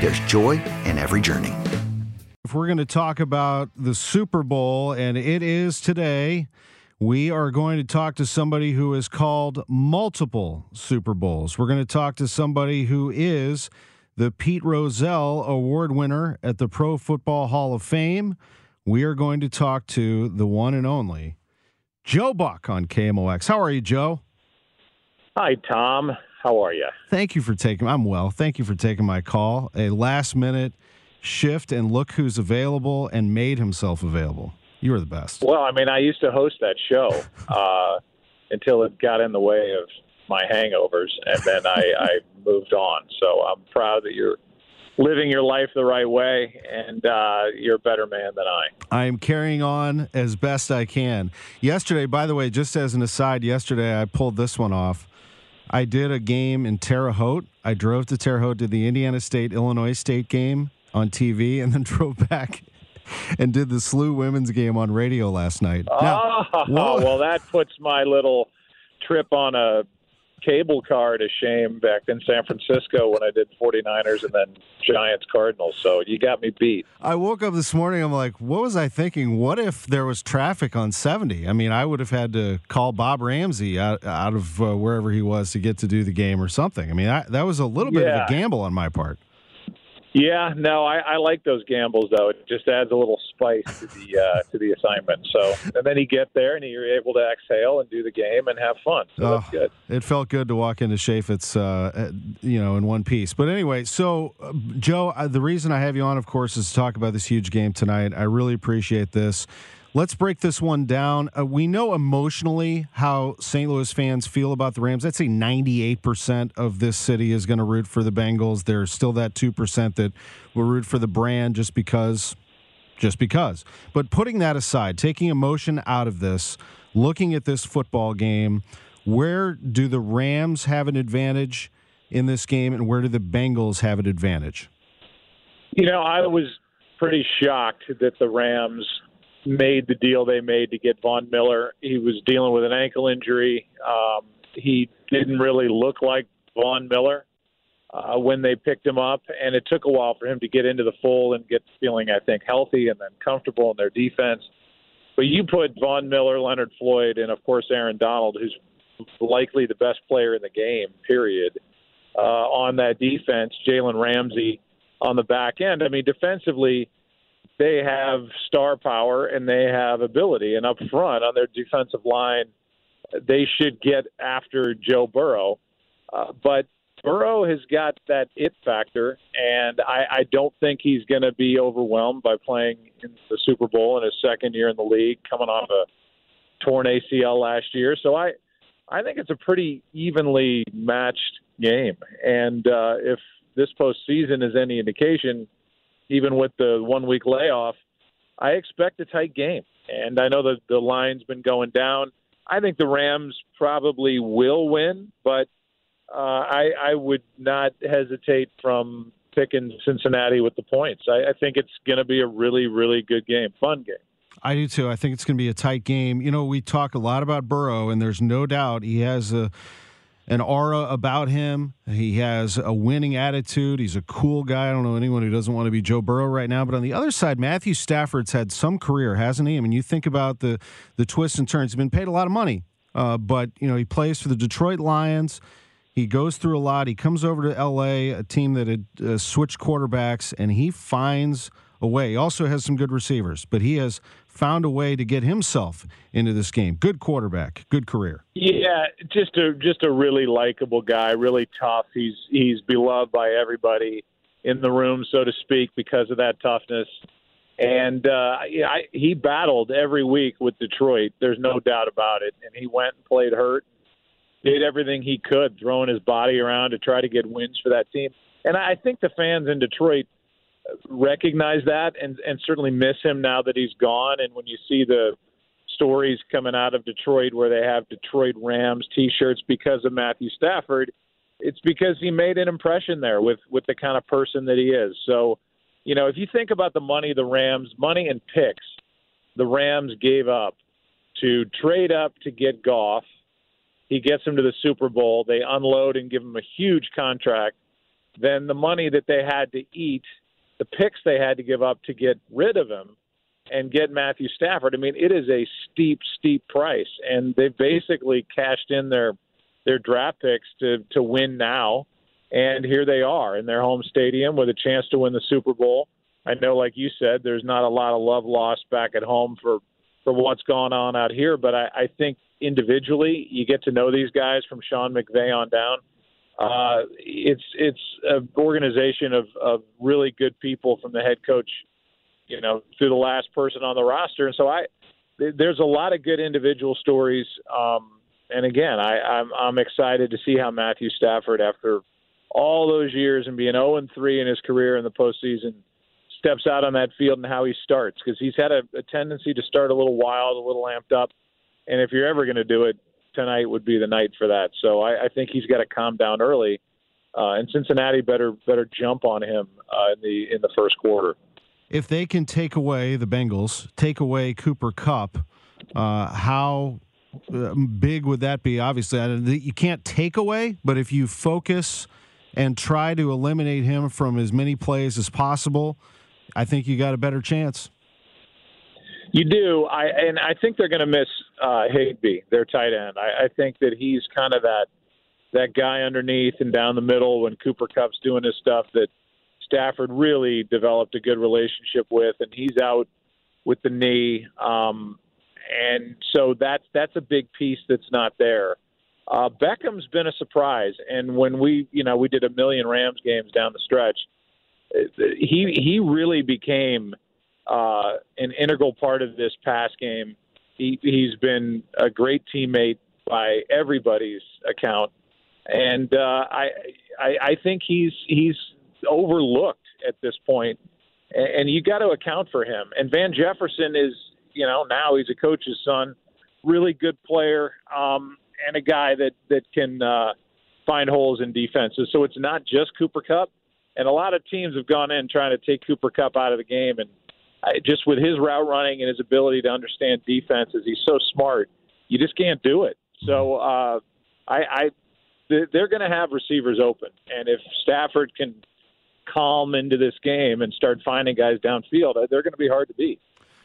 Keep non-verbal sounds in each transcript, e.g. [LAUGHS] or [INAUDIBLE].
there's joy in every journey. If we're going to talk about the Super Bowl, and it is today, we are going to talk to somebody who has called multiple Super Bowls. We're going to talk to somebody who is the Pete Rozelle Award winner at the Pro Football Hall of Fame. We are going to talk to the one and only Joe Buck on KMOX. How are you, Joe? Hi, Tom. How are you? Thank you for taking. I'm well. Thank you for taking my call. A last minute shift, and look who's available and made himself available. You are the best. Well, I mean, I used to host that show [LAUGHS] uh, until it got in the way of my hangovers, and then I, [LAUGHS] I moved on. So I'm proud that you're living your life the right way, and uh, you're a better man than I. I am carrying on as best I can. Yesterday, by the way, just as an aside, yesterday I pulled this one off. I did a game in Terre Haute. I drove to Terre Haute, did the Indiana State Illinois State game on TV, [LAUGHS] and then drove back and did the SLU women's game on radio last night. Now, oh, well, that puts my little trip on a cable car to shame back in San Francisco when I did 49ers and then Giants Cardinals. So you got me beat. I woke up this morning. I'm like, what was I thinking? What if there was traffic on 70? I mean, I would have had to call Bob Ramsey out, out of uh, wherever he was to get to do the game or something. I mean, I, that was a little bit yeah. of a gamble on my part. Yeah, no, I, I like those gambles though. It just adds a little spice to the uh, to the assignment. So, and then you get there and you're able to exhale and do the game and have fun. So oh, that's good. It felt good to walk into Chaifetz, uh, you know, in one piece. But anyway, so uh, Joe, uh, the reason I have you on, of course, is to talk about this huge game tonight. I really appreciate this. Let's break this one down. Uh, we know emotionally how St. Louis fans feel about the Rams. I'd say 98% of this city is going to root for the Bengals. There's still that 2% that will root for the brand just because just because. But putting that aside, taking emotion out of this, looking at this football game, where do the Rams have an advantage in this game and where do the Bengals have an advantage? You know, I was pretty shocked that the Rams made the deal they made to get Von Miller. He was dealing with an ankle injury. Um, he didn't really look like Von Miller uh, when they picked him up, and it took a while for him to get into the fold and get feeling, I think, healthy and then comfortable in their defense. But you put Von Miller, Leonard Floyd, and of course Aaron Donald, who's likely the best player in the game, period, uh, on that defense. Jalen Ramsey on the back end. I mean, defensively they have star power and they have ability. And up front on their defensive line, they should get after Joe Burrow. Uh, but Burrow has got that it factor, and I, I don't think he's going to be overwhelmed by playing in the Super Bowl in his second year in the league, coming off a torn ACL last year. So I, I think it's a pretty evenly matched game. And uh, if this postseason is any indication, even with the one week layoff, I expect a tight game. And I know that the line's been going down. I think the Rams probably will win, but uh, I, I would not hesitate from picking Cincinnati with the points. I, I think it's going to be a really, really good game, fun game. I do too. I think it's going to be a tight game. You know, we talk a lot about Burrow, and there's no doubt he has a an aura about him. He has a winning attitude. He's a cool guy. I don't know anyone who doesn't want to be Joe Burrow right now. But on the other side, Matthew Stafford's had some career, hasn't he? I mean, you think about the the twists and turns. He's been paid a lot of money, uh, but you know he plays for the Detroit Lions. He goes through a lot. He comes over to L.A., a team that had uh, switched quarterbacks, and he finds a way. He also has some good receivers, but he has found a way to get himself into this game. Good quarterback, good career. Yeah, just a just a really likable guy, really tough. He's he's beloved by everybody in the room, so to speak, because of that toughness. And uh, I, he battled every week with Detroit. There's no doubt about it. And he went and played hurt, did everything he could, throwing his body around to try to get wins for that team. And I think the fans in Detroit recognize that and and certainly miss him now that he's gone. And when you see the stories coming out of Detroit where they have Detroit Rams T-shirts because of Matthew Stafford, it's because he made an impression there with with the kind of person that he is. So, you know, if you think about the money the Rams, money and picks, the Rams gave up to trade up to get Goff. He gets him to the Super Bowl. They unload and give him a huge contract. Then the money that they had to eat the picks they had to give up to get rid of him and get Matthew Stafford. I mean, it is a steep, steep price, and they basically cashed in their their draft picks to to win now. And here they are in their home stadium with a chance to win the Super Bowl. I know, like you said, there's not a lot of love lost back at home for for what's gone on out here, but I, I think individually you get to know these guys from Sean McVay on down uh, it's it's an organization of, of really good people from the head coach, you know, through the last person on the roster, and so I there's a lot of good individual stories. Um, and again, I, I'm I'm excited to see how Matthew Stafford, after all those years and being 0 and 3 in his career in the postseason, steps out on that field and how he starts because he's had a, a tendency to start a little wild, a little amped up. And if you're ever going to do it, tonight would be the night for that. So I, I think he's got to calm down early, uh, and Cincinnati better better jump on him uh, in the in the first quarter. If they can take away the Bengals, take away Cooper Kupp, uh, how uh, big would that be? Obviously, you can't take away, but if you focus and try to eliminate him from as many plays as possible, I think you got a better chance. You do, I and I think they're going to miss uh, Higbee, their tight end. I, I think that he's kind of that that guy underneath and down the middle when Cooper Kupp's doing his stuff that Stafford really developed a good relationship with, and he's out with the knee, um, and so that's that's a big piece that's not there. Uh, Beckham's been a surprise, and when we, you know, we did a million Rams games down the stretch, he he really became uh, an integral part of this pass game. He, he's been a great teammate by everybody's account, and uh, I, I I think he's he's overlooked at this point, and, and you got to account for him. And Van Jefferson is you know now he's a coach's son, really good player, um, and a guy that that can uh, find holes in defenses. So it's not just Cooper Kupp, and a lot of teams have gone in trying to take Cooper Kupp out of the game and I, just with his route running and his ability to understand defenses, he's so smart. You just can't do it. So uh, I, I they're going to have receivers open, and if Stafford can calm into this game and start finding guys downfield, uh, they're going to be hard to beat.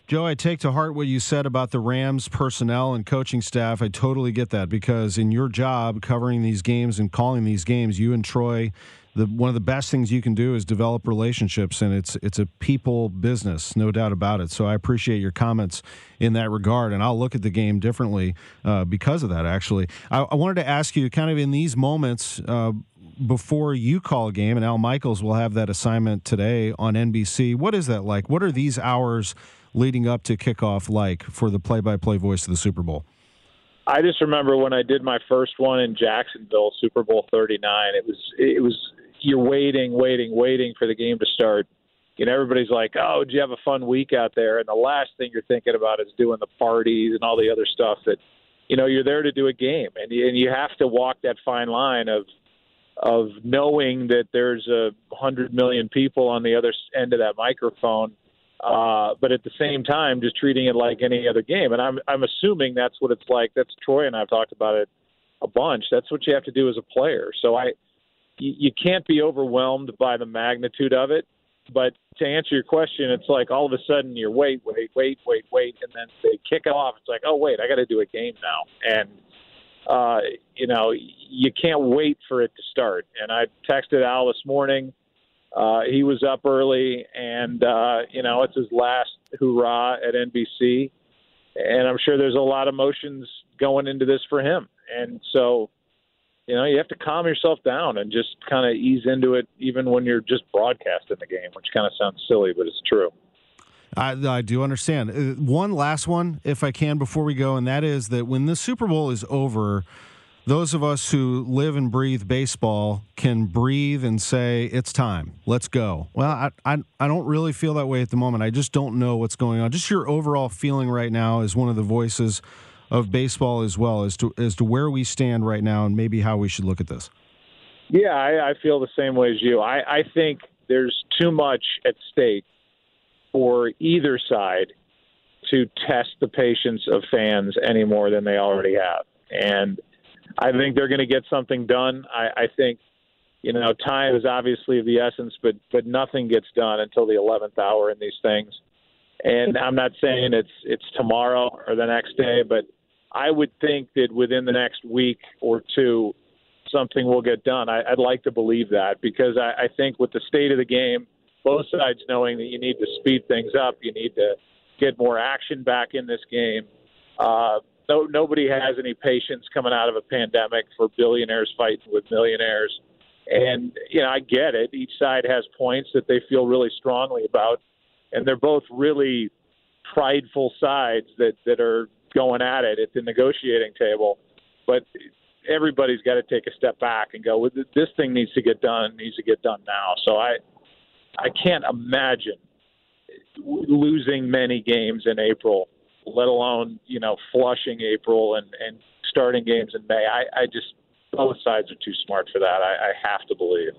Joe, I take to heart what you said about the Rams personnel and coaching staff. I totally get that because in your job covering these games and calling these games, you and Troy the one of the best things you can do is develop relationships, and it's it's a people business, no doubt about it. So I appreciate your comments in that regard, and I'll look at the game differently uh, because of that. Actually, I, I, wanted to ask you, kind of in these moments. Uh, before you call a game, and Al Michaels will have that assignment today on NBC. What is that like? What are these hours leading up to kickoff like for the play-by-play voice of the Super Bowl? I just remember when I did my first one in Jacksonville, Super Bowl 39. It was it was you're waiting, waiting, waiting for the game to start. Know, everybody's like, "Oh, did you have a fun week out there?" And the last thing you're thinking about is doing the parties and all the other stuff that, you know, you're there to do a game, and you, and you have to walk that fine line of of knowing that there's a hundred million people on the other end of that microphone, uh, but at the same time, just treating it like any other game. And I'm I'm assuming that's what it's like. That's Troy and I've talked about it a bunch. That's what you have to do as a player. So I, you, you can't be overwhelmed by the magnitude of it. But to answer your question, it's like all of a sudden you're wait, wait, wait, wait, wait, and then they kick off. It's like, oh wait, I got to do a game now, and uh, you know you can't wait for it to start. And I texted Al this morning. Uh, he was up early, and uh, you know it's his last hurrah at NBC, and I'm sure there's a lot of emotions going into this for him. And so you know, you have to calm yourself down and just kind of ease into it, even when you're just broadcasting the game, which kind of sounds silly, but it's true. I, I do understand. Uh, one last one, if I can, before we go, and that is that when the Super Bowl is over, those of us who live and breathe baseball can breathe and say, it's time. Let's go. Well, I, I, I don't really feel that way at the moment. I just don't know what's going on. Just your overall feeling right now as one of the voices of baseball as well as to as to where we stand right now and maybe how we should look at this. Yeah, I, I feel the same way as you. I, I think there's too much at stake for either side to test the patience of fans any more than they already have. And I think they're going to get something done. I, I think, you know, time is obviously of the essence, but but nothing gets done until the eleventh hour in these things. And I'm not saying it's it's tomorrow or the next day, but I would think that within the next week or two, something will get done. I, would like to believe that because I, I think with the state of the game, both sides knowing that you need to speed things up, you need to get more action back in this game. Uh, no, nobody has any patience coming out of a pandemic for billionaires fighting with millionaires. And, you know, I get it. Each side has points that they feel really strongly about, and they're both really prideful sides that, that are going at it at the negotiating table. But everybody's got to take a step back and go, well, this thing needs to get done, needs to get done now. So I, I can't imagine losing many games in April, let alone you know flushing April and and starting games in May. I, I just both sides are too smart for that. I, I have to believe.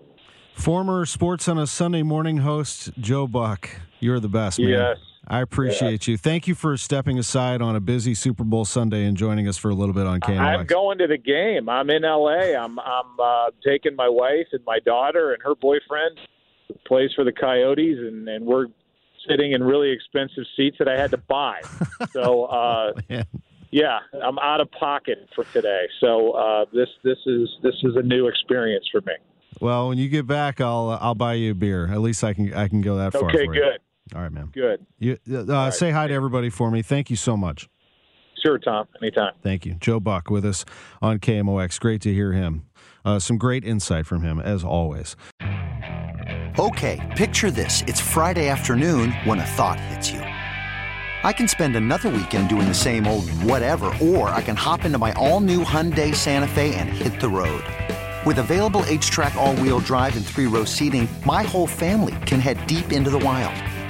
Former Sports on a Sunday Morning host Joe Buck, you're the best, man. Yes. I appreciate yeah. you. Thank you for stepping aside on a busy Super Bowl Sunday and joining us for a little bit on KMOX. I'm going to the game. I'm in LA. I'm I'm uh, taking my wife and my daughter and her boyfriend plays for the Coyotes, and and we're sitting in really expensive seats that I had to buy. [LAUGHS] so uh, oh, yeah, I'm out of pocket for today. So uh, this this is this is a new experience for me. Well, when you get back, I'll I'll buy you a beer. At least I can I can go that far. Okay, good. You. All right, man. Good. You uh, right. say hi to everybody for me. Thank you so much. Sure, Tom. Anytime. Thank you. Joe Buck with us on KMOX. Great to hear him. Uh, some great insight from him, as always. Okay, picture this. It's Friday afternoon when a thought hits you. I can spend another weekend doing the same old whatever, or I can hop into my all new Hyundai Santa Fe and hit the road. With available HTRAC all wheel drive, and three row seating, my whole family can head deep into the wild